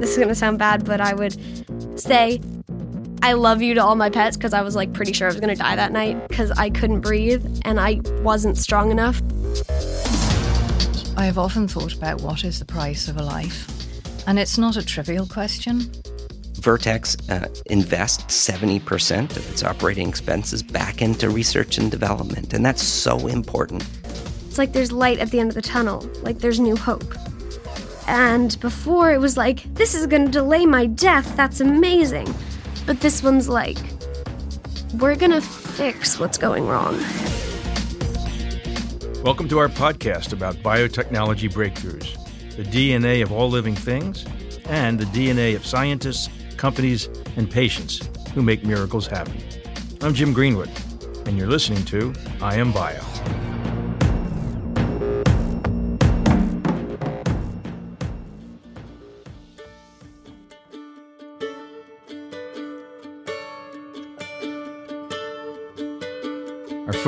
this is gonna sound bad, but I would say I love you to all my pets because I was like pretty sure I was gonna die that night because I couldn't breathe and I wasn't strong enough. I have often thought about what is the price of a life, and it's not a trivial question. Vertex uh, invests 70% of its operating expenses back into research and development, and that's so important. It's like there's light at the end of the tunnel, like there's new hope. And before it was like, this is gonna delay my death, that's amazing. But this one's like, we're gonna fix what's going wrong. Welcome to our podcast about biotechnology breakthroughs, the DNA of all living things, and the DNA of scientists, companies, and patients who make miracles happen. I'm Jim Greenwood, and you're listening to I Am Bio.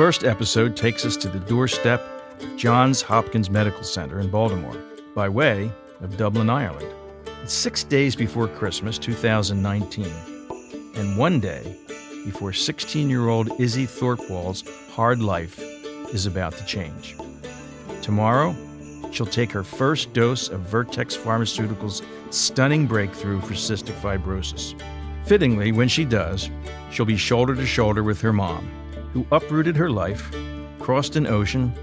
First episode takes us to the doorstep of Johns Hopkins Medical Center in Baltimore, by way of Dublin, Ireland. It's six days before Christmas 2019, and one day before 16 year old Izzy Thorpwall's hard life is about to change. Tomorrow, she'll take her first dose of Vertex Pharmaceuticals' stunning breakthrough for cystic fibrosis. Fittingly, when she does, she'll be shoulder to shoulder with her mom, who uprooted her life, crossed an ocean,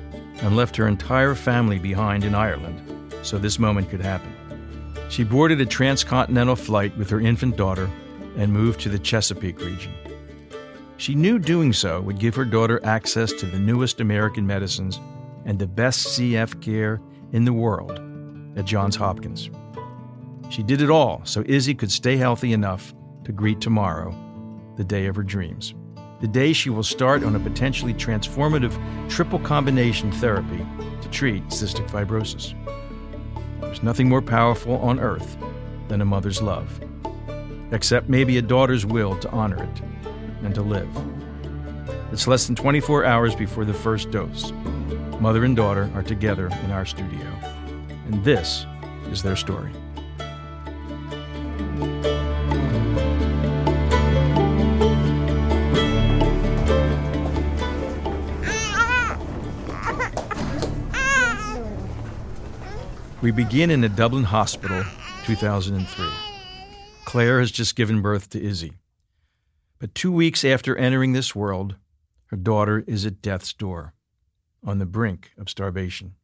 and left her entire family behind in Ireland so this moment could happen. She boarded a transcontinental flight with her infant daughter and moved to the Chesapeake region. She knew doing so would give her daughter access to the newest American medicines and the best CF care in the world at Johns Hopkins. She did it all so Izzy could stay healthy enough to greet tomorrow, the day of her dreams. The day she will start on a potentially transformative triple combination therapy to treat cystic fibrosis. There's nothing more powerful on earth than a mother's love, except maybe a daughter's will to honor it and to live. It's less than 24 hours before the first dose. Mother and daughter are together in our studio, and this is their story. We begin in a Dublin hospital, 2003. Claire has just given birth to Izzy. But two weeks after entering this world, her daughter is at death's door, on the brink of starvation.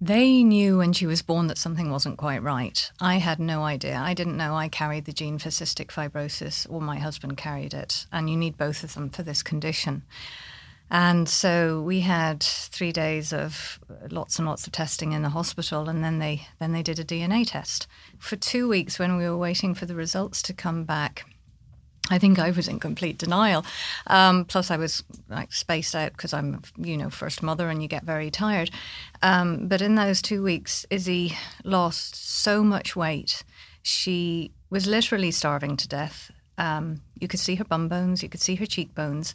They knew when she was born that something wasn't quite right. I had no idea. I didn't know I carried the gene for cystic fibrosis or my husband carried it. And you need both of them for this condition. And so we had three days of lots and lots of testing in the hospital, and then they then they did a DNA test for two weeks when we were waiting for the results to come back. I think I was in complete denial. Um, plus, I was like spaced out because I'm, you know, first mother, and you get very tired. Um, but in those two weeks, Izzy lost so much weight. She was literally starving to death. Um, you could see her bum bones, you could see her cheekbones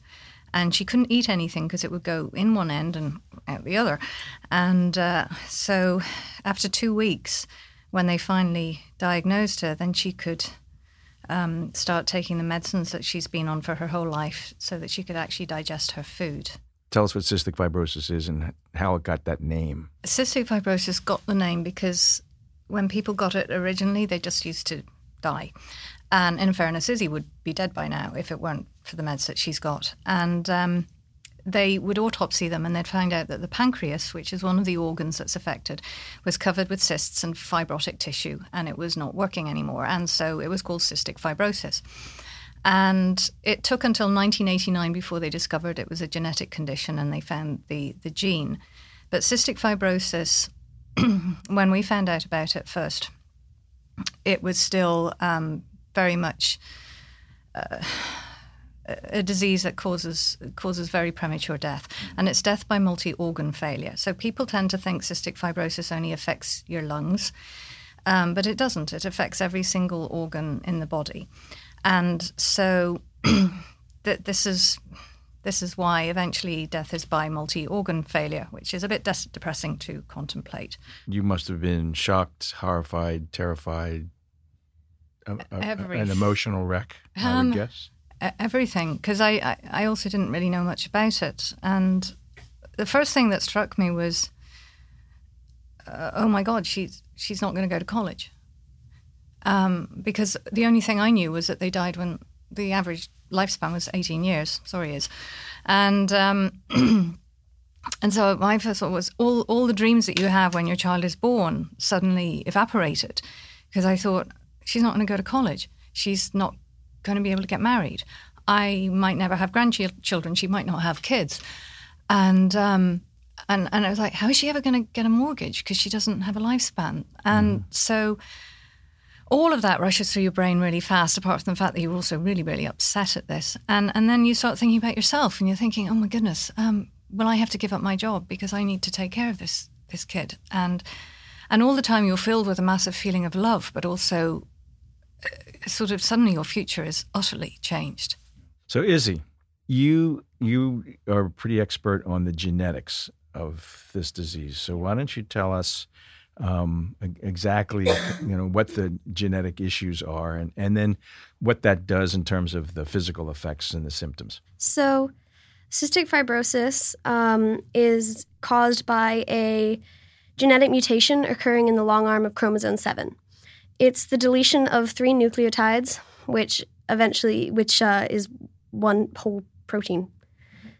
and she couldn't eat anything because it would go in one end and out the other. And uh, so, after two weeks, when they finally diagnosed her, then she could um, start taking the medicines that she's been on for her whole life so that she could actually digest her food. Tell us what cystic fibrosis is and how it got that name. Cystic fibrosis got the name because when people got it originally, they just used to die. And in fairness, Izzy would be dead by now if it weren't for the meds that she's got. And um, they would autopsy them and they'd find out that the pancreas, which is one of the organs that's affected, was covered with cysts and fibrotic tissue and it was not working anymore. And so it was called cystic fibrosis. And it took until 1989 before they discovered it was a genetic condition and they found the, the gene. But cystic fibrosis, when we found out about it first, it was still um, very much uh, a disease that causes causes very premature death, and it's death by multi-organ failure. So people tend to think cystic fibrosis only affects your lungs, um, but it doesn't. It affects every single organ in the body, and so this is this is why eventually death is by multi-organ failure, which is a bit depressing to contemplate. You must have been shocked, horrified, terrified. A, a, an emotional wreck, I Um, would guess. E- everything because I, I I also didn't really know much about it. And the first thing that struck me was uh, oh my god she's she's not going to go to college. Um, because the only thing I knew was that they died when the average lifespan was 18 years. Sorry is. And um, and so my first thought was all all the dreams that you have when your child is born suddenly evaporated. Because I thought she's not going to go to college she's not going to be able to get married. I might never have grandchildren. She might not have kids. And um, and and I was like, how is she ever going to get a mortgage because she doesn't have a lifespan? And so all of that rushes through your brain really fast. Apart from the fact that you're also really really upset at this, and and then you start thinking about yourself, and you're thinking, oh my goodness, um, will I have to give up my job because I need to take care of this this kid? And and all the time you're filled with a massive feeling of love, but also sort of suddenly your future is utterly changed. So, Izzy, you you are pretty expert on the genetics of this disease. So, why don't you tell us um, exactly you know what the genetic issues are, and and then what that does in terms of the physical effects and the symptoms. So, cystic fibrosis um, is caused by a genetic mutation occurring in the long arm of chromosome 7. It's the deletion of three nucleotides, which eventually, which uh, is one whole protein.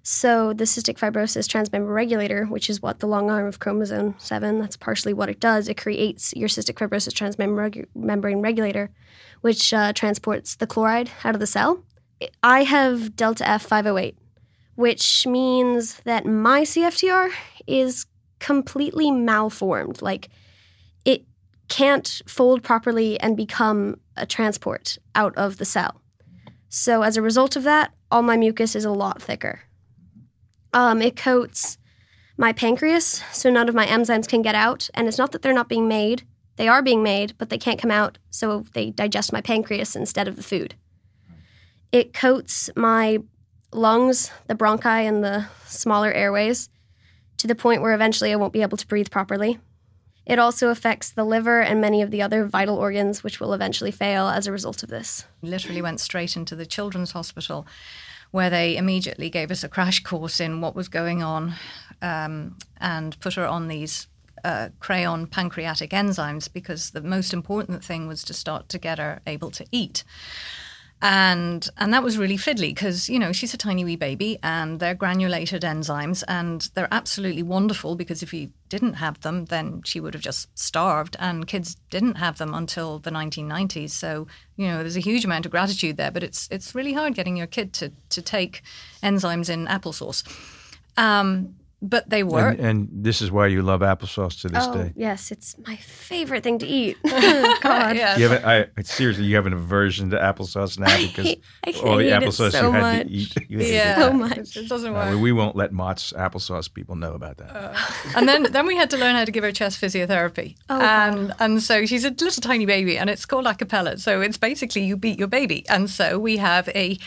So, the cystic fibrosis transmembrane regulator, which is what the long arm of chromosome 7, that's partially what it does. It creates your cystic fibrosis transmembrane regulator, which uh, transports the chloride out of the cell. I have delta F508, which means that my CFTR is completely malformed. Like it can't fold properly and become a transport out of the cell. So as a result of that, all my mucus is a lot thicker. Um, it coats my pancreas, so none of my enzymes can get out. And it's not that they're not being made; they are being made, but they can't come out, so they digest my pancreas instead of the food. It coats my lungs, the bronchi, and the smaller airways to the point where eventually I won't be able to breathe properly. It also affects the liver and many of the other vital organs, which will eventually fail as a result of this. Literally went straight into the children's hospital where they immediately gave us a crash course in what was going on um, and put her on these uh, Creon pancreatic enzymes because the most important thing was to start to get her able to eat. And and that was really fiddly because you know she's a tiny wee baby and they're granulated enzymes and they're absolutely wonderful because if you didn't have them then she would have just starved and kids didn't have them until the 1990s so you know there's a huge amount of gratitude there but it's it's really hard getting your kid to to take enzymes in applesauce um, but they were And, and this is why you love applesauce to this oh, day. yes, it's my favorite thing to eat. God. Yeah. You have a, I, seriously, you have an aversion to applesauce now because hate- I all the applesauce so you had much. to eat. You yeah. So much. it doesn't Uh, we won't let Mott's applesauce people know about that. and then then we had to learn how to give her chest physiotherapy. Oh, and and so she's a little tiny baby, and it's called Acapella. So it's basically you beat your baby, and so we have a.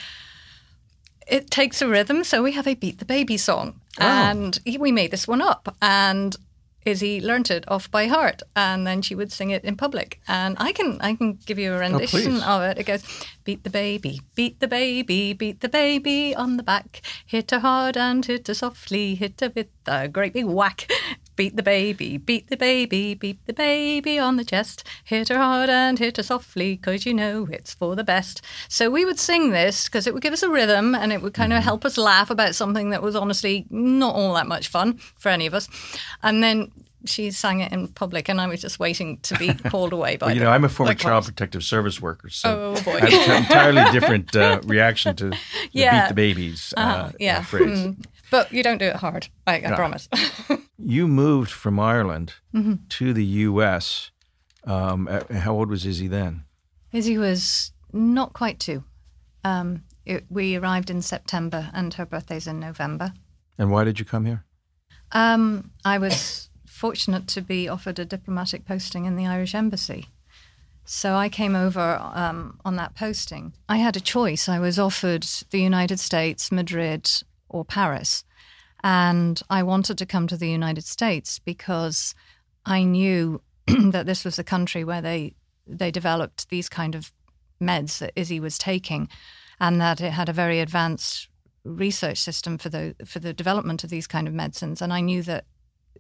It takes a rhythm, so we have a beat the baby song, and we made this one up, and. Izzy learnt it off by heart, and then she would sing it in public. And I can I can give you a oh, rendition please. of it. It goes, "Beat the baby, beat the baby, beat the baby on the back, hit her hard and hit her softly, hit her with a great big whack." Beat the baby, beat the baby, beat the baby on the chest. Hit her hard and hit her softly, 'cause you know it's for the best. So we would sing this because it would give us a rhythm and it would kind of help us laugh about something that was honestly not all that much fun for any of us. And then she sang it in public, and I was just waiting to be called away by Well, you know, I'm a former child protective service worker, so Oh, boy. I have an entirely different uh, reaction to the Yeah. beat the babies uh, Uh, yeah, phrase. mm. but you don't do it hard. I, I promise. You moved from Ireland Mm-hmm. to the U.S. Um, how old was Izzy then? Izzy was not quite two. Um, it, we arrived in September, and her birthday's in November. And why did you come here? Um, I was fortunate to be offered a diplomatic posting in the Irish Embassy. So I came over um, on that posting. I had a choice. I was offered the United States, Madrid, or Paris. And I wanted to come to the United States because I knew that this was a country where they, they developed these kind of meds that Izzy was taking, and that it had a very advanced research system for the for the development of these kind of medicines. And I knew that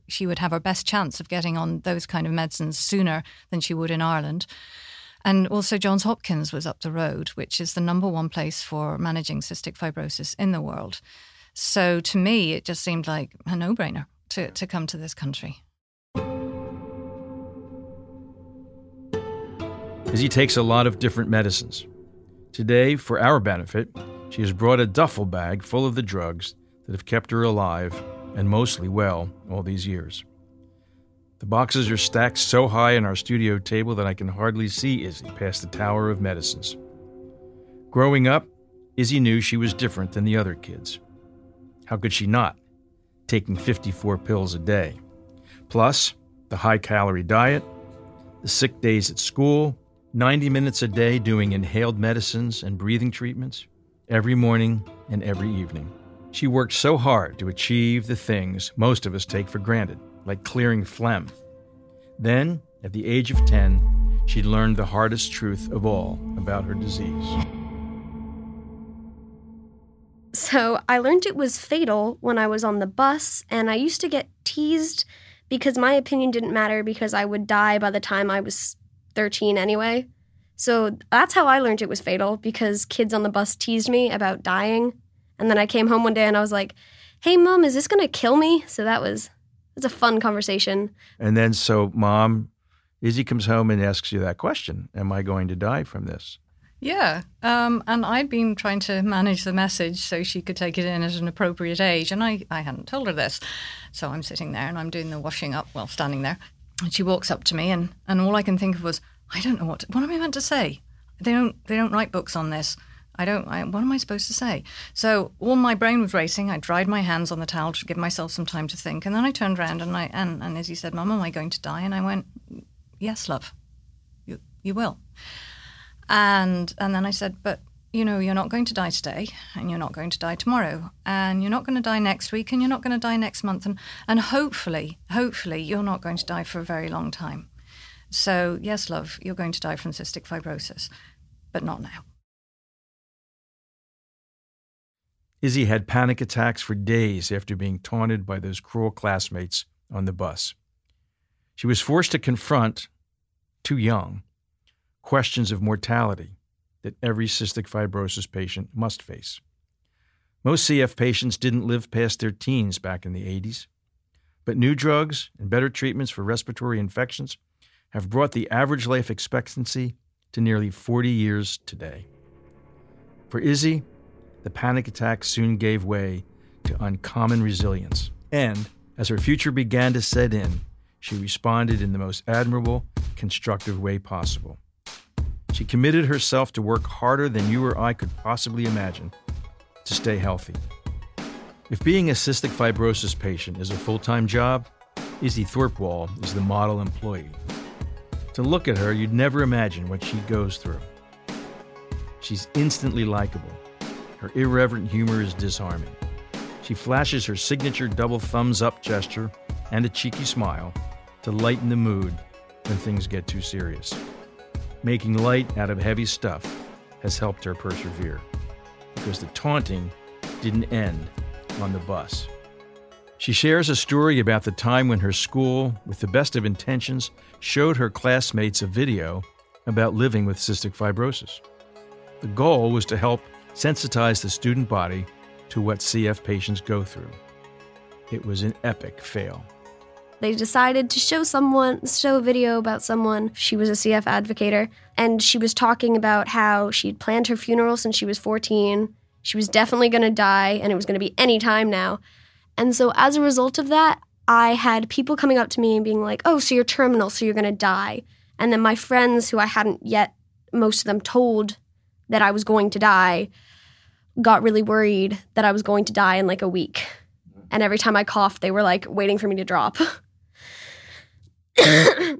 she would have her best chance of getting on those kind of medicines sooner than she would in Ireland. And also, Johns Hopkins was up the road, which is the number one place for managing cystic fibrosis in the world. So to me, it just seemed like a no brainer to, to come to this country. Izzy takes a lot of different medicines. Today, for our benefit, she has brought a duffel bag full of the drugs that have kept her alive and mostly well all these years. The boxes are stacked so high on our studio table that I can hardly see Izzy past the tower of medicines. Growing up, Izzy knew she was different than the other kids. How could she not? Taking 54 pills a day. Plus, the high calorie diet, the sick days at school, 90 minutes a day doing inhaled medicines and breathing treatments, every morning and every evening. She worked so hard to achieve the things most of us take for granted, like clearing phlegm. Then, at the age of 10, she learned the hardest truth of all about her disease. So I learned it was fatal when I was on the bus, and I used to get teased because my opinion didn't matter because I would die by the time I was 13 anyway. So that's how I learned it was fatal because kids on the bus teased me about dying. And then I came home one day and I was like, "Hey mom, is this going to kill me?" So that was it's a fun conversation. And then, so mom, Izzy comes home and asks you that question Am I going to die from this? Yeah. Um, and I'd been trying to manage the message so she could take it in at an appropriate age. And I, I hadn't told her this. So I'm sitting there and I'm doing the washing up while standing there. And she walks up to me and, and all I can think of was, I don't know what, to, what am I meant to say? They don't, they don't write books on this. I don't, I, what am I supposed to say? So all my brain was racing. I dried my hands on the towel to give myself some time to think. And then I turned around and I, and, and Izzy said, Mum, am I going to die? And I went, yes, love, you, you will. And and then I said, but you know, you're not going to die today, and you're not going to die tomorrow, and you're not going to die next week, and you're not going to die next month, and and hopefully, hopefully, you're not going to die for a very long time. So yes, love, you're going to die from cystic fibrosis, but not now. Izzy had panic attacks for days after being taunted by those cruel classmates on the bus. She was forced to confront, too young, questions of mortality that every cystic fibrosis patient must face. Most CF patients didn't live past their teens back in the 80s, but new drugs and better treatments for respiratory infections have brought the average life expectancy to nearly 40 years today. For Izzy, the panic attack soon gave way to uncommon resilience. And as her future began to set in, she responded in the most admirable, constructive way possible. She committed herself to work harder than you or I could possibly imagine to stay healthy. If being a cystic fibrosis patient is a full time job, Izzy Thorpwall is the model employee. To look at her, you'd never imagine what she goes through. She's instantly likable. Her irreverent humor is disarming. She flashes her signature double thumbs up gesture and a cheeky smile to lighten the mood when things get too serious making light out of heavy stuff has helped her persevere because the taunting didn't end on the bus. She shares a story about the time when her school, with the best of intentions, showed her classmates a video about living with cystic fibrosis. The goal was to help sensitize the student body to what CF patients go through. It was an epic fail. They decided to show someone, show a video about someone. She was a CF advocator, and she was talking about how she'd planned her funeral since she was 14. She was definitely going to die, and it was going to be any time now. And so, as a result of that, I had people coming up to me and being like, Oh, so you're terminal, so you're going to die. And then my friends, who I hadn't yet, most of them told that I was going to die, got really worried that I was going to die in like a week. And every time I coughed, they were like waiting for me to drop.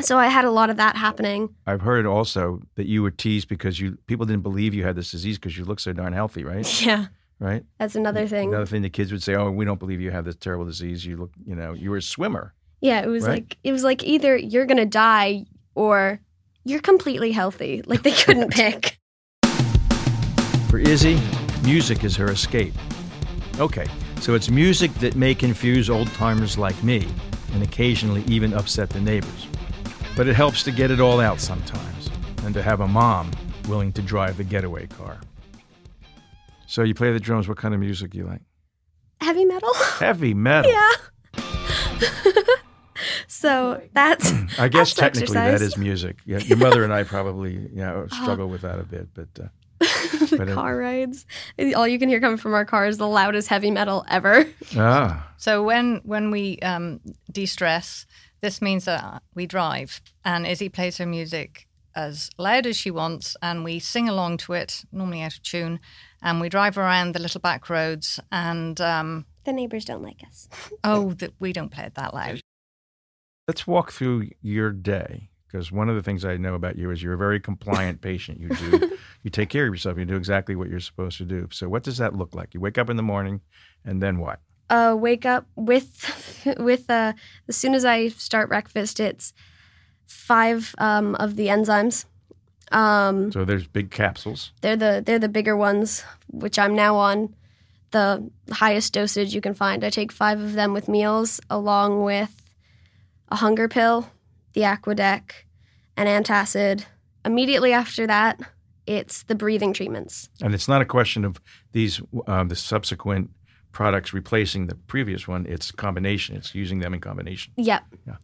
so I had a lot of that happening. I've heard also that you were teased because you people didn't believe you had this disease because you look so darn healthy, right? Yeah. Right. That's another thing. Another thing the kids would say, "Oh, we don't believe you have this terrible disease. You look, you know, you were a swimmer." Yeah, it was Right? like it was like either you're gonna die or you're completely healthy. Like they couldn't pick. For Izzy, music is her escape. Okay, so it's music that may confuse old timers like me and occasionally even upset the neighbors. But it helps to get it all out sometimes and to have a mom willing to drive the getaway car. So you play the drums, what kind of music do you like? Heavy metal? Heavy metal. yeah. so that's I guess that's technically exercise. that is music. Yeah, your mother and I probably you know, struggle with that a bit, but uh, the but it- car rides. All you can hear coming from our car is the loudest heavy metal ever. ah, So when when we um, de-stress, this means that we drive, and Izzy plays her music as loud as she wants, and we sing along to it, normally out of tune, and we drive around the little back roads, and um, The neighbors don't like us. oh, that we don't play it that loud. let's walk through your day because one of the things I know about you is you're a very compliant patient. You do you take care of yourself. You do exactly what you're supposed to do. So what does that look like? You wake up in the morning, and then what? Uh, wake up with with uh, as soon as I start breakfast, it's five um, of the enzymes. Um, So there's big capsules. they're the they're the bigger ones, which I'm now on the highest dosage you can find. I take five of them with meals, along with a hunger pill, the AquADEK, and antacid. Immediately after that, it's the breathing treatments. And it's not a question of these um, the subsequent products replacing the previous one. It's combination. It's using them in combination. Yep. Yeah.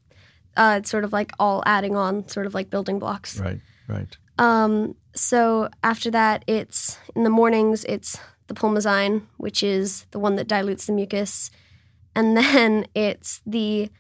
Uh, it's sort of like all adding on, sort of like building blocks. Right. Right. Um, so after that, it's in the mornings, it's the Pulmozyme, which is the one that dilutes the mucus. And then it's the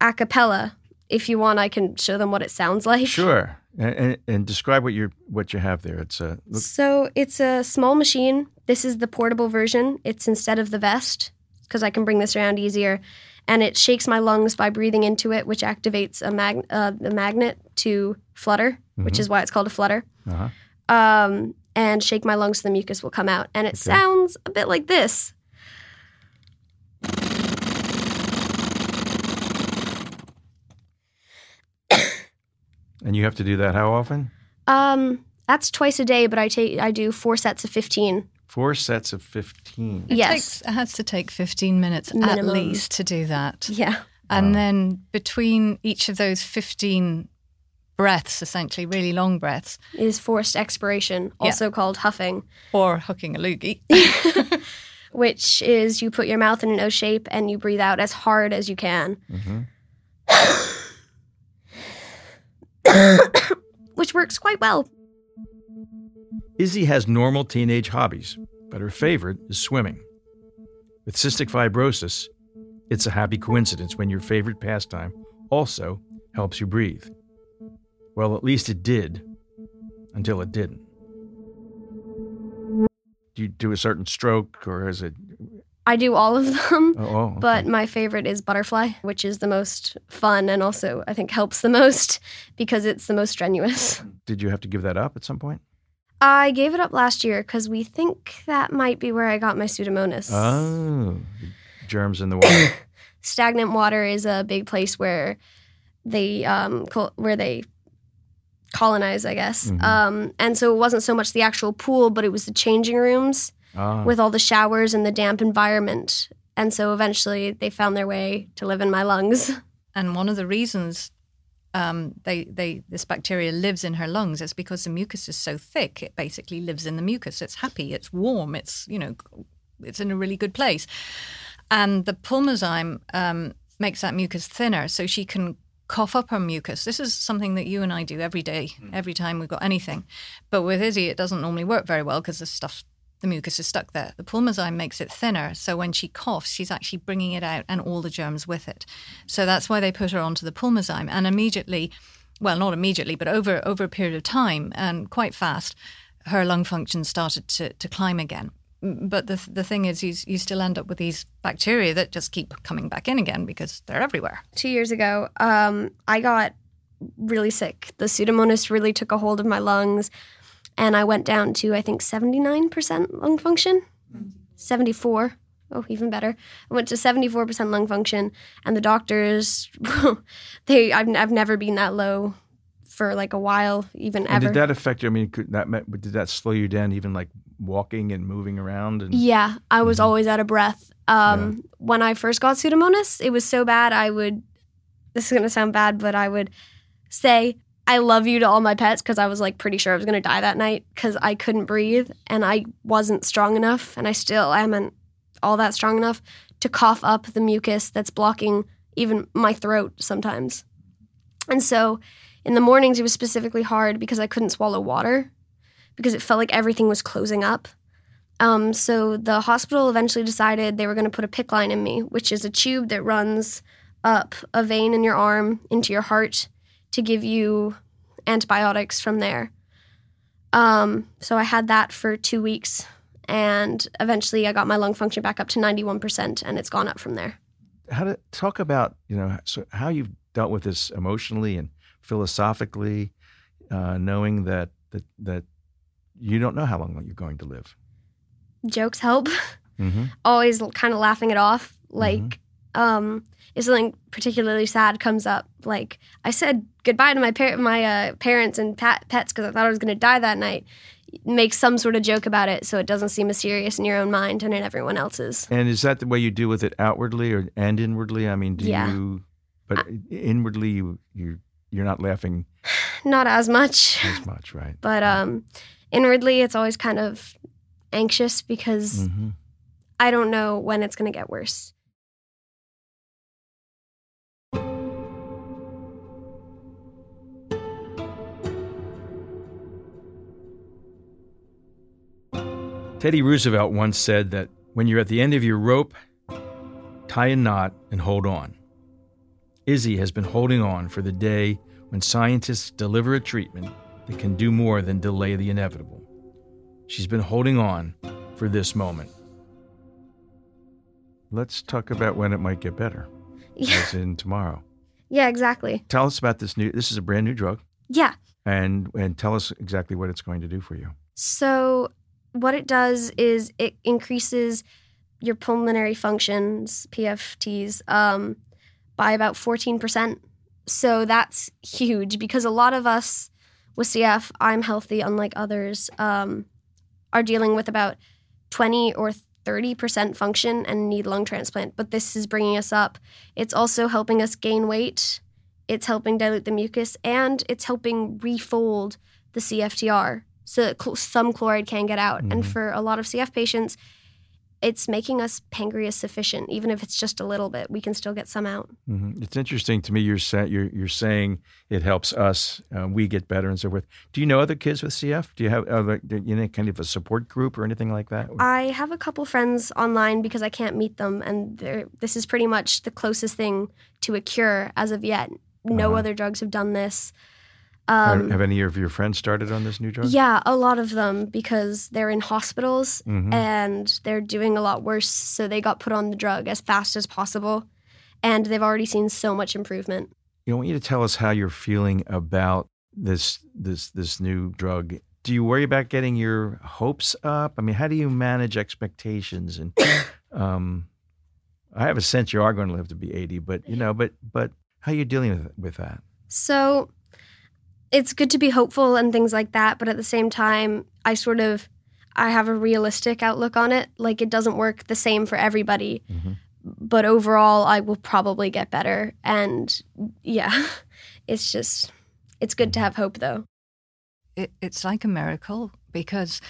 acapella. If you want, I can show them what it sounds like. Sure. And, and, and describe what you what you have there. It's a look, So it's a small machine. This is the portable version. It's instead of the vest because I can bring this around easier. And it shakes my lungs by breathing into it, which activates a mag- uh, the magnet to flutter, which is why it's called a flutter. uh-huh. um, and shake my lungs so the mucus will come out. And it sounds a bit like this. And you have to do that how often? Um, that's twice a day, but I take I do four sets of fifteen. Four sets of fifteen. It yes. takes, it has to take 15 minutes at least to do that. Yeah. And then between each of those 15 breaths, essentially really long breaths, Is forced expiration, also called huffing, or hooking a loogie, which is you put your mouth in an O shape and you breathe out as hard as you can. which works quite well. Izzy has normal teenage hobbies, but her favorite is swimming. With cystic fibrosis, it's a happy coincidence when your favorite pastime also helps you breathe. Well, at least it did, until it didn't. Do you do a certain stroke, or is it? I do all of them. Oh, oh okay. But my favorite is butterfly, which is the most fun and also I think helps the most because it's the most strenuous. did you have to give that up at some point? I gave it up last year because we think that might be where I got my pseudomonas. Oh, germs in the water. Stagnant water is a big place where they um, col- where they colonize, I guess. Mhm. Um, and so it wasn't so much the actual pool, but it was the changing rooms Ah, with all the showers and the damp environment. And so eventually they found their way to live in my lungs. And one of the reasons um, they, they this bacteria lives in her lungs is because the mucus is so thick. It basically lives in the mucus. It's happy. It's warm. It's you know, it's in a really good place. And the pulmozyme um, makes that mucus thinner, so she can cough up her mucus. This is something that you and I do every day, every time we've got anything. But with Izzy, it doesn't normally work very well because the stuff the mucus is stuck there. The pulmozyme makes it thinner, so when she coughs, she's actually bringing it out and all the germs with it. So that's why they put her onto the pulmozyme, and immediately, well, not immediately, but over over a period of time and quite fast, her lung function started to to climb again. But the the thing is, you you still end up with these bacteria that just keep coming back in again because they're everywhere. two years ago, um, I got really sick. The pseudomonas really took a hold of my lungs, and I went down to I think seventy nine percent lung function, seventy four. Oh, even better. I went to seventy four percent lung function, and the doctors, they I've I've never been that low for like a while, even And ever. did that affect you? I mean, could that did that slow you down, even like walking and moving around? And Yeah, I was Mhm. always out of breath. Um, When I first got Pseudomonas, it was so bad. I would, this is going to sound bad, but I would say, I love you to all my pets because I was like pretty sure I was going to die that night because I couldn't breathe and I wasn't strong enough. And I still am all that strong enough to cough up the mucus that's blocking even my throat sometimes. And so in the mornings, it was specifically hard because I couldn't swallow water because it felt like everything was closing up. Um, so the hospital eventually decided they were going to put a PICC line in me, which is a tube that runs up a vein in your arm into your heart to give you antibiotics from there. Um, so I had that for two weeks, and eventually I got my lung function back up to 91%, and it's gone up from there. how to talk about you know so how you've dealt with this emotionally and philosophically, uh, knowing that that that you don't know how long you're going to live. Jokes help. Mm-hmm. Always kind of laughing it off. Like, um, if something particularly sad comes up, like I said goodbye to my par- my uh, parents and pets because I thought I was going to die that night. Make some sort of joke about it so it doesn't seem as serious in your own mind and in everyone else's. And is that the way you deal with it outwardly or and inwardly? I mean, do Yeah. you? But inwardly, you you you're not laughing Not as much, as much, right? but um, inwardly, it's always kind of anxious because hmm I don't know when it's going to get worse. Teddy Roosevelt once said that when you're at the end of your rope, tie a knot and hold on. Izzy has been holding on for the day when scientists deliver a treatment that can do more than delay the inevitable. She's been holding on for this moment. Let's talk about when it might get better, Yeah, as in tomorrow. yeah, exactly. Tell us about this new. This is a brand new drug, Yeah. and and tell us exactly what it's going to do for you. So, what it does is it increases your pulmonary functions, PFTs, um, by about 14%. So, that's huge because a lot of us with CF, I'm healthy, unlike others, um, are dealing with about 20 or 30% function and need lung transplant. But this is bringing us up. It's also helping us gain weight, it's helping dilute the mucus, and it's helping refold the CFTR so some chloride can get out. And Mhm. for a lot of CF patients, it's making us pancreas sufficient. Even if it's just a little bit, we can still get some out. hmm It's interesting to me. You're saying you're you're saying it helps us. Uh, we get better and so forth. Do you know other kids with CF? Do you have other you know kind of a support group or anything like that? I have a couple friends online because I can't meet them, and this is pretty much the closest thing to a cure as of yet. No Uh-huh. other drugs have done this. Have- Um, have any of your friends started on this new drug? yeah, a lot of them because they're in hospitals Mhm. and they're doing a lot worse. So they got put on the drug as fast as possible, and they've already seen so much improvement. You know, I want you to tell us how you're feeling about this this this new drug. Do you worry about getting your hopes up? I mean, how do you manage expectations? And um, I have a sense you are going to live to be 80, but you know, but but how are you dealing with with that? So it's good to be hopeful and things like that, but at the same time, I sort of I have a realistic outlook on it. Like it doesn't work the same for everybody, Mhm. but overall, I will probably get better. And yeah, it's just it's good to have hope though. it, it's like a miracle because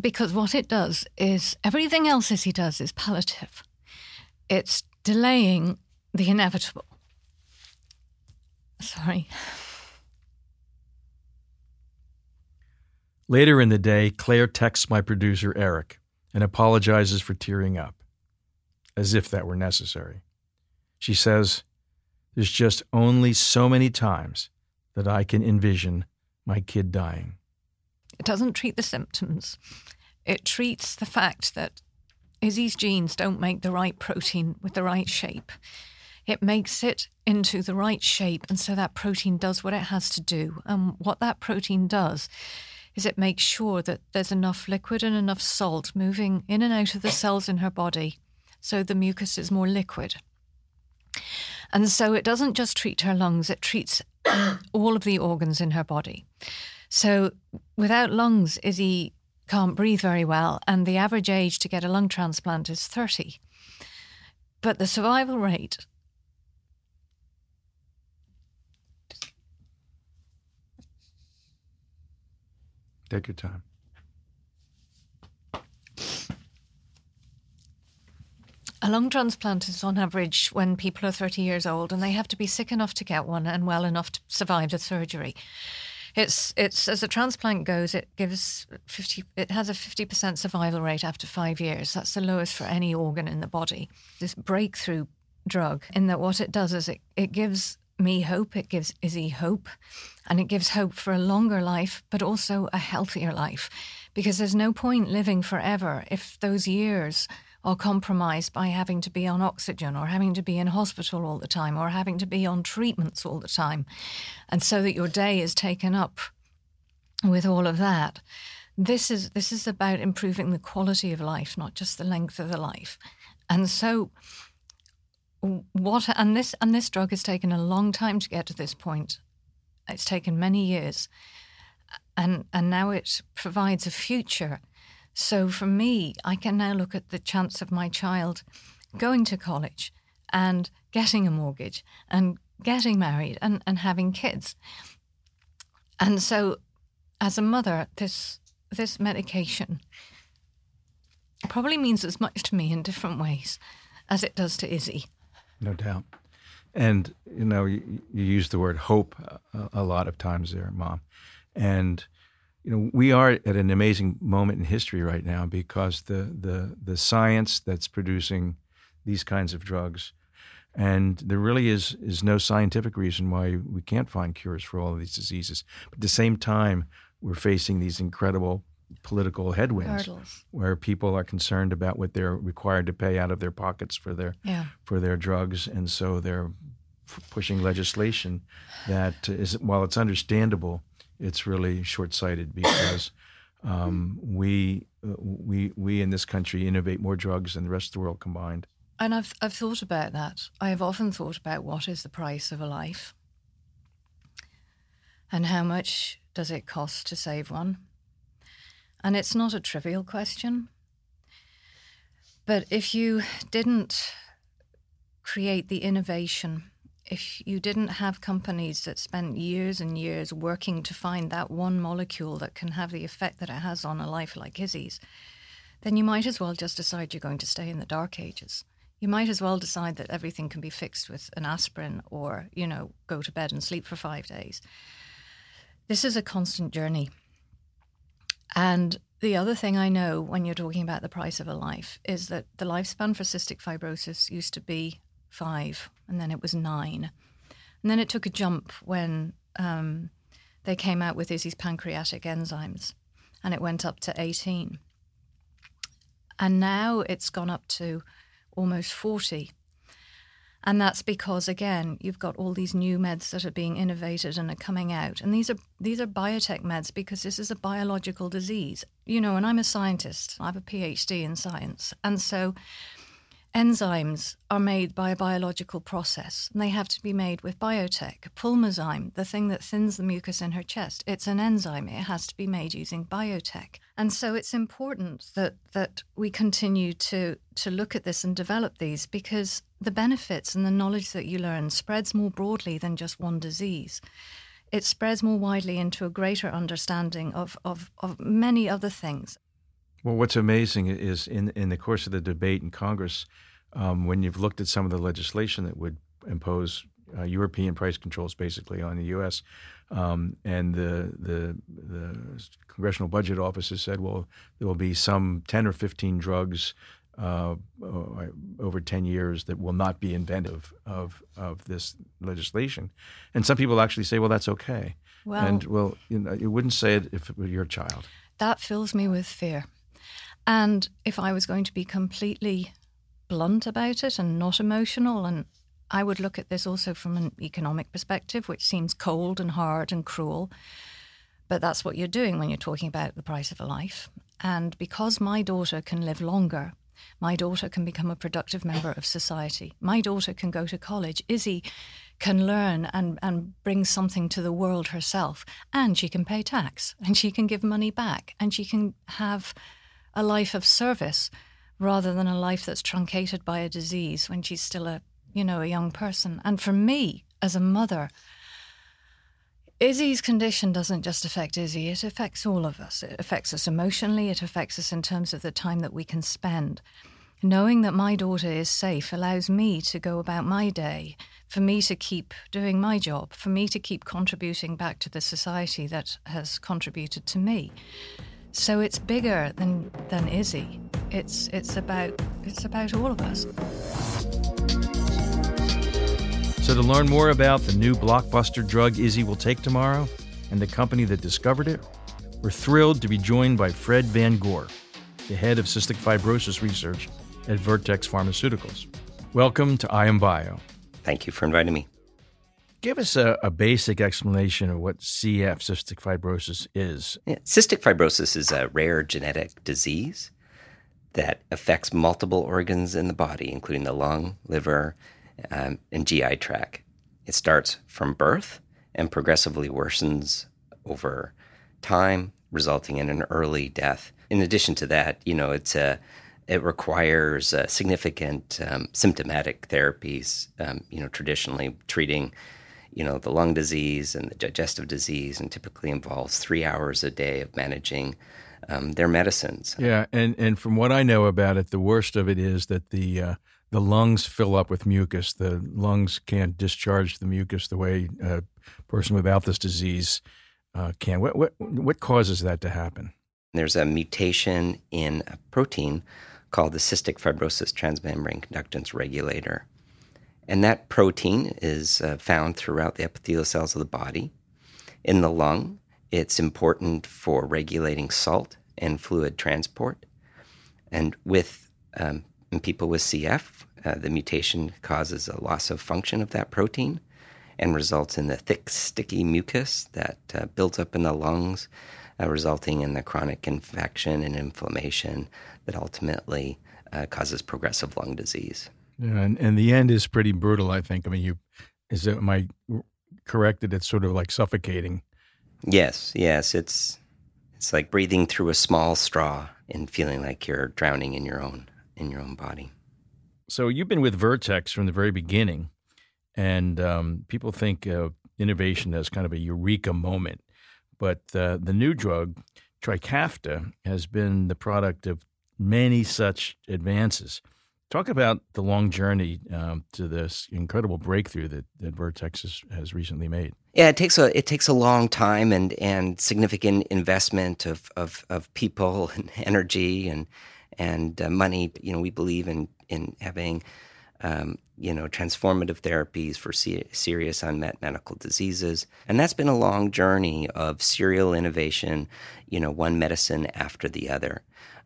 because what it does is everything else Izzy does is palliative. It's delaying the inevitable. Sorry. Later in the day, Claire texts my producer, Eric, and apologizes for tearing up, as if that were necessary. She says, There's just only so many times that I can envision my kid dying. It doesn't treat the symptoms. It treats the fact that Izzy's genes don't make the right protein with the right shape. It makes it into the right shape, and so that protein does what it has to do. And what that protein does is it makes sure that there's enough liquid and enough salt moving in and out of the cells in her body, so the mucus is more liquid. And so it doesn't just treat her lungs, it treats all of the organs in her body. So without lungs, Izzy can't breathe very well, and the average age to get a lung transplant is 30. But the survival rate Take your time. A lung transplant is on average when people are 30 years old and they have to be sick enough to get one and well enough to survive the surgery. It's it's as a transplant goes, it gives 50 it has a 50% survival rate after 5 years. That's the lowest for any organ in the body. This breakthrough drug in that what it does is it, it gives me hope, it gives Izzy hope, and it gives hope for a longer life, but also a healthier life. Because there's no point living forever if those years are compromised by having to be on oxygen or having to be in hospital all the time or having to be on treatments all the time. And so that your day is taken up with all of that. This is this is about improving the quality of life, not just the length of the life. And so what and this and this drug has taken a long time to get to this point. It's taken many years. And and now it provides a future so for me, I can now look at the chance of my child going to college and getting a mortgage and getting married and, and having kids. And so as a mother, this this medication probably means as much to me in different ways as it does to Izzy. No doubt. And you know, you, you use the word hope a, a lot of times there, Mom. And you know, we are at an amazing moment in history right now because the the the science that's producing these kinds of drugs, and there really is is no scientific reason why we can't find cures for all of these diseases. But at the same time, we're facing these incredible political headwinds Hurdles. where people are concerned about what they're required to pay out of their pockets for their Yeah. for their drugs, and so they're f- pushing legislation that is, while it's understandable, it's really short-sighted because um, we uh, we we in this country innovate more drugs than the rest of the world combined. And I've I've thought about that. I have often thought about what is the price of a life and how much does it cost to save one. And it's not a trivial question. But if you didn't create the innovation, if you didn't have companies that spent years and years working to find that one molecule that can have the effect that it has on a life like Izzy's, then you might as well just decide you're going to stay in the dark ages. You might as well decide that everything can be fixed with an aspirin or, you know, go to bed and sleep for five days. This is a constant journey. And the other thing I know when you're talking about the price of a life is that the lifespan for cystic fibrosis used to be five, and then it was nine. And then it took a jump when um, they came out with Izzy's pancreatic enzymes, and it went up to 18. And now it's gone up to almost 40. And that's because again, you've got all these new meds that are being innovated and are coming out. And these are these are biotech meds because this is a biological disease. You know, and I'm a scientist. I have a PhD in science. And so enzymes are made by a biological process. And they have to be made with biotech. Pulmozyme, the thing that thins the mucus in her chest, it's an enzyme. It has to be made using biotech. And so it's important that that we continue to to look at this and develop these because the benefits and the knowledge that you learn spreads more broadly than just one disease. It spreads more widely into a greater understanding of, of, of many other things. Well, what's amazing is in in the course of the debate in Congress, um, when you've looked at some of the legislation that would impose uh, European price controls basically on the U.S. Um, and the, the the Congressional Budget Office has said, well, there will be some ten or fifteen drugs uh, over ten years that will not be inventive of of this legislation, and some people actually say, well, that's okay. Well, and well, you know, you wouldn't say it if it were your child. That fills me with fear. And if I was going to be completely blunt about it and not emotional, and I would look at this also from an economic perspective, which seems cold and hard and cruel. But that's what you're doing when you're talking about the price of a life. And because my daughter can live longer, My daughter can become a productive member of society. My daughter can go to college. Izzy can learn and, and bring something to the world herself. And she can pay tax and she can give money back and she can have a life of service rather than a life that's truncated by a disease when she's still a you know a young person and for me as a mother Izzy's condition doesn't just affect Izzy, it affects all of us. It affects us emotionally, it affects us in terms of the time that we can spend. Knowing that my daughter is safe allows me to go about my day, for me to keep doing my job, for me to keep contributing back to the society that has contributed to me. So it's bigger than, than Izzy. It's, it's, about, it's about all of us. So, to learn more about the new blockbuster drug Izzy will take tomorrow and the company that discovered it, we're thrilled to be joined by Fred Van Goor, the head of cystic fibrosis research at Vertex Pharmaceuticals. Welcome to I Am Bio. Thank you for inviting me. Give us a, a basic explanation of what CF, cystic fibrosis, is. Yeah, cystic fibrosis is a rare genetic disease that affects multiple organs in the body, including the lung, liver, um, and GI tract. It starts from birth and progressively worsens over time, resulting in an early death. In addition to that, you know, it's a it requires uh, significant um, symptomatic therapies. Um, you know, traditionally treating, you know, the lung disease and the digestive disease, and typically involves three hours a day of managing um, their medicines. Yeah, and and from what I know about it, the worst of it is that the uh, the lungs fill up with mucus. The lungs can't discharge the mucus the way a person without this disease uh, can. What, what, what causes that to happen? There's a mutation in a protein called the cystic fibrosis transmembrane conductance regulator. And that protein is uh, found throughout the epithelial cells of the body. In the lung, it's important for regulating salt and fluid transport. And with um, in people with CF, uh, the mutation causes a loss of function of that protein and results in the thick, sticky mucus that uh, builds up in the lungs, uh, resulting in the chronic infection and inflammation that ultimately uh, causes progressive lung disease. Yeah, and, and the end is pretty brutal, I think. I mean, you is it, am I correct that it's sort of like suffocating? Yes, yes. It's it's like breathing through a small straw and feeling like you're drowning in your own in your own body. So you've been with Vertex from the very beginning, and um, people think of innovation as kind of a eureka moment. But uh, the new drug, Trikafta, has been the product of many such advances. Talk about the long journey um, to this incredible breakthrough that, that Vertex has, has recently made. Yeah, it takes a it takes a long time and and significant investment of of, of people and energy and and uh, money. You know, we believe in in having um, you know transformative therapies for serious unmet medical diseases, and that's been a long journey of serial innovation. You know, one medicine after the other.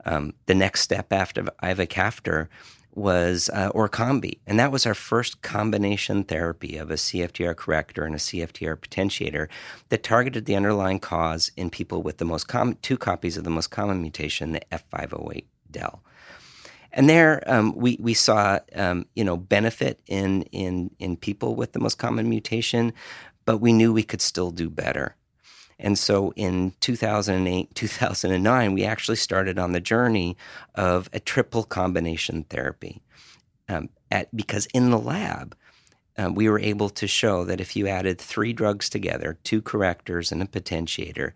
Um, the next step after ivacaftor was uh, Orkambi, and that was our first combination therapy of a CFTR corrector and a CFTR potentiator that targeted the underlying cause in people with the most common two copies of the most common mutation, the F508 Del. And there, um, we we saw um, you know benefit in in in people with the most common mutation, but we knew we could still do better. And so in 2008, 2009, we actually started on the journey of a triple combination therapy. Um, at, because in the lab, um, we were able to show that if you added three drugs together, two correctors and a potentiator,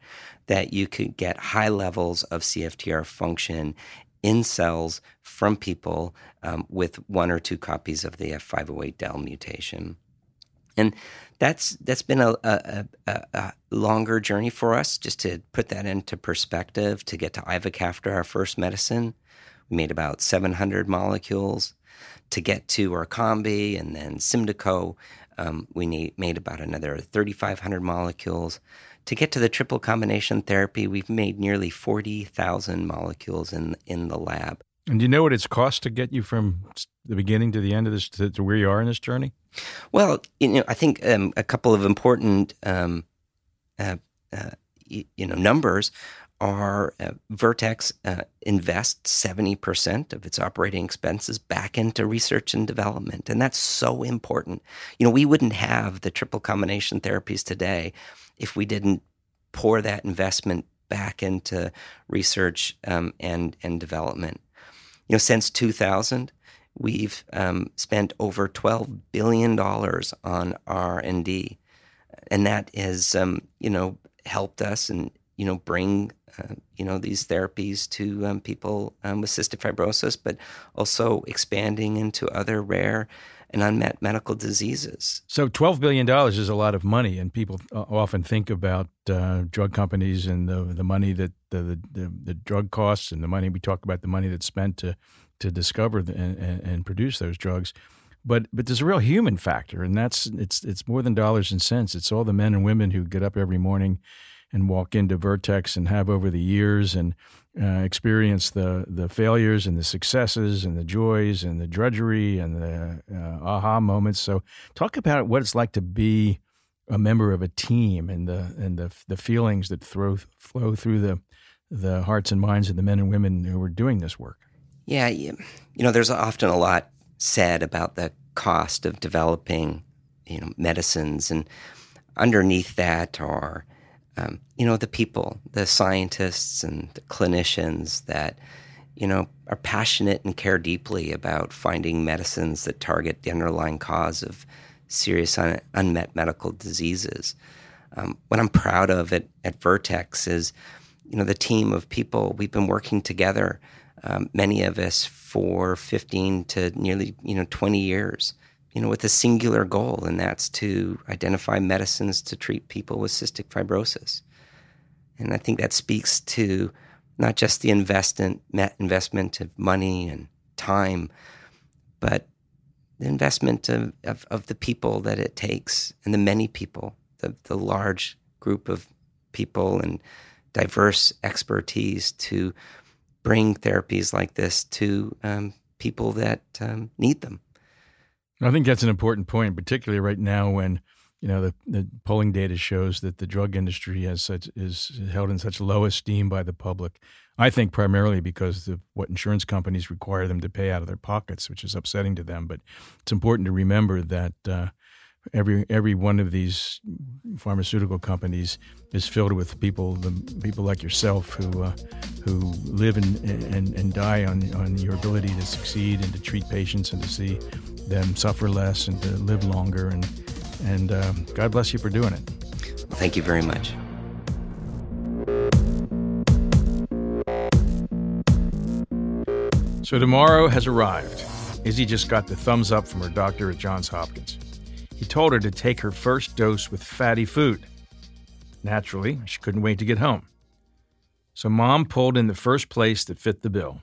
that you could get high levels of CFTR function in cells from people um, with one or two copies of the F508del mutation. And that's that's been a, a, a, a, longer journey for us. Just to put that into perspective, to get to ivacaftor, our first medicine, we made about 700 molecules. To get to Orkambi and then Symdeko, um, we need, made about another 3,500 molecules. To get to the triple combination therapy, we've made nearly 40,000 molecules in, in the lab. And do you know what it's cost to get you from the beginning to the end of this, to, to where you are in this journey? Well, you know, I think um, a couple of important, um, uh, uh, you know, numbers are uh, Vertex uh, invests 70% of its operating expenses back into research and development. And that's so important. You know, we wouldn't have the triple combination therapies today if we didn't pour that investment back into research um, and, and development. You know, since 2000, we've um, spent over $12 billion on R&D. And that has, um, you know, helped us and, you know, bring uh, you know these therapies to um, people um, with cystic fibrosis, but also expanding into other rare and unmet medical diseases. So, twelve billion dollars is a lot of money, and people uh, often think about uh, drug companies and the the money that the, the, the drug costs and the money we talk about the money that's spent to to discover the, and, and produce those drugs. But but there's a real human factor, and that's it's it's more than dollars and cents. It's all the men and women who get up every morning and walk into Vertex and have over the years and uh, experience the the failures and the successes and the joys and the drudgery and the uh, aha moments. So, talk about what it's like to be a member of a team and the and the the feelings that throw flow through the the hearts and minds of the men and women who are doing this work. Yeah, you know, there's often a lot said about the cost of developing, you know, medicines, and underneath that are um, you know, the people, the scientists and the clinicians that, you know, are passionate and care deeply about finding medicines that target the underlying cause of serious un- unmet medical diseases. Um, what I'm proud of at, at Vertex is, you know, the team of people we've been working together, um, many of us for 15 to nearly, you know, 20 years you know, with a singular goal, and that's to identify medicines to treat people with cystic fibrosis. And I think that speaks to not just the investment investment of money and time, but the investment of, of, of the people that it takes and the many people, the, the large group of people and diverse expertise to bring therapies like this to um, people that um, need them. I think that's an important point, particularly right now when you know the, the polling data shows that the drug industry has such is held in such low esteem by the public. I think primarily because of what insurance companies require them to pay out of their pockets, which is upsetting to them. But it's important to remember that uh, every every one of these pharmaceutical companies is filled with people, the people like yourself who uh, who live and, and and die on on your ability to succeed and to treat patients and to see them suffer less and to live longer. And and um, God bless you for doing it. Thank you very much. So tomorrow has arrived. Izzy just got the thumbs up from her doctor at Johns Hopkins. He told her to take her first dose with fatty food. Naturally, she couldn't wait to get home. So mom pulled in the first place that fit the bill.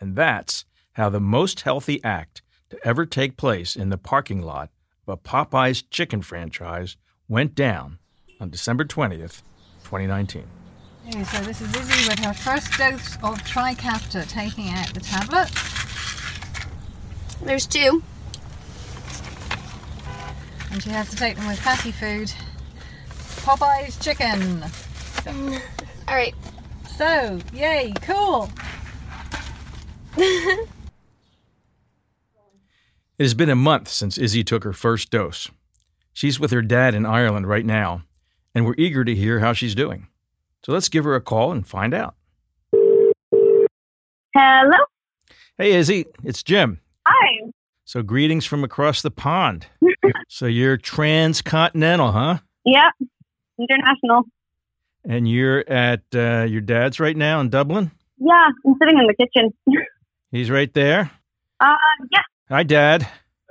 And that's how the most healthy act to ever take place in the parking lot of a Popeyes chicken franchise went down on December 20th, 2019. Okay, so this is Izzy with her first dose of Trikafta, taking out the tablet. There's two and she has to take them with fatty food. Popeye's chicken. Mm. All right. So, yay, cool. it has been a month since Izzy took her first dose. She's with her dad in Ireland right now, and we're eager to hear how she's doing. So let's give her a call and find out. Hello? Hey, Izzy, it's Jim. Hi. So, greetings from across the pond. so, you're transcontinental, huh? Yep, international. And you're at uh, your dad's right now in Dublin? Yeah, I'm sitting in the kitchen. He's right there? Uh, yeah. Hi, Dad. Hey,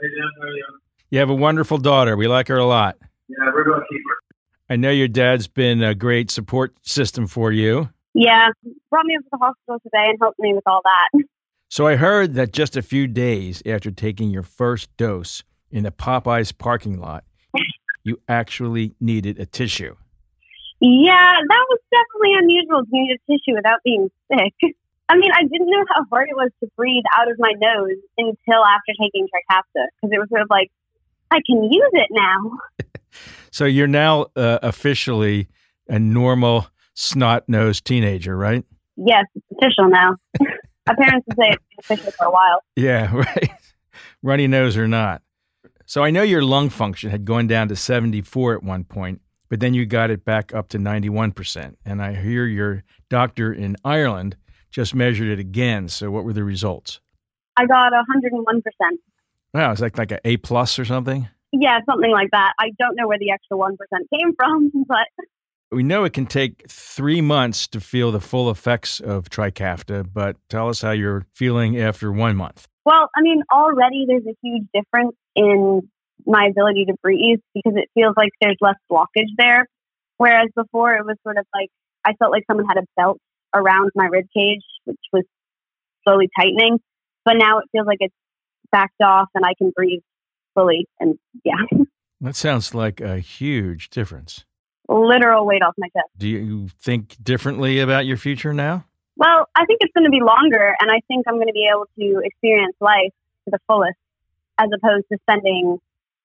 Dad. How are you? You have a wonderful daughter. We like her a lot. Yeah, we're going to keep her. I know your dad's been a great support system for you. Yeah, brought me up to the hospital today and helped me with all that. So I heard that just a few days after taking your first dose in the Popeyes parking lot, you actually needed a tissue. Yeah, that was definitely unusual to need a tissue without being sick. I mean, I didn't know how hard it was to breathe out of my nose until after taking Trikafta because it was sort of like, I can use it now. so you're now uh, officially a normal snot nosed teenager, right? Yes, it's official now. My parents would say it's been official for a while. Yeah, right. Runny nose or not. So I know your lung function had gone down to 74 at one point, but then you got it back up to 91%. And I hear your doctor in Ireland just measured it again. So what were the results? I got 101%. Wow, it's like like an A plus or something? Yeah, something like that. I don't know where the extra 1% came from, but We know it can take three months to feel the full effects of Trikafta, but tell us how you're feeling after one month. Well, I mean, already there's a huge difference in my ability to breathe because it feels like there's less blockage there. Whereas before it was sort of like I felt like someone had a belt around my rib cage, which was slowly tightening. But now it feels like it's backed off and I can breathe fully. And yeah, That sounds like a huge difference. literal weight off my chest. Do you think differently about your future now? Well, I think it's going to be longer, and I think I'm going to be able to experience life to the fullest, as opposed to spending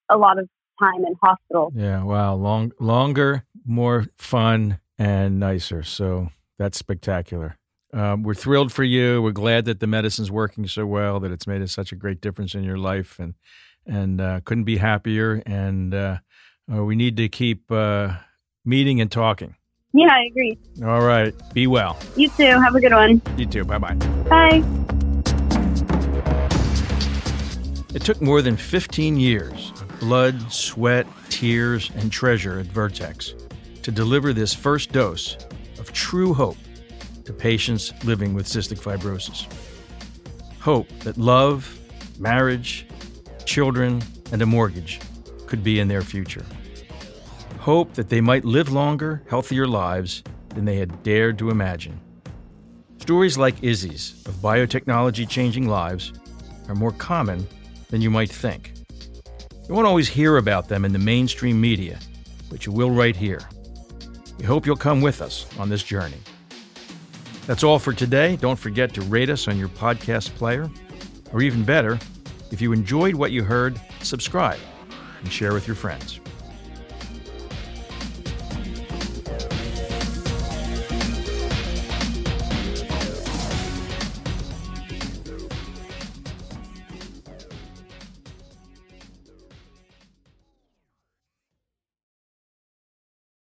a lot of time in hospital. Yeah, wow, long, longer, more fun, and nicer. So that's spectacular. Um, we're thrilled for you. We're glad that the medicine's working so well, that it's made such a great difference in your life, and and uh, couldn't be happier. And uh, uh, we need to keep uh, meeting and talking. Yeah, I agree. All right, be well. You too. Have a good one. You too. Bye bye. Bye. It took more than 15 years of blood, sweat, tears, and treasure at Vertex to deliver this first dose of true hope to patients living with cystic fibrosis. Hope that love, marriage, children, and a mortgage could be in their future. Hope that they might live longer, healthier lives than they had dared to imagine. Stories like Izzy's of biotechnology changing lives are more common than you might think. You won't always hear about them in the mainstream media, but you will right here. We hope you'll come with us on this journey. That's all for today. Don't forget to rate us on your podcast player, or even better, if you enjoyed what you heard, subscribe and share with your friends.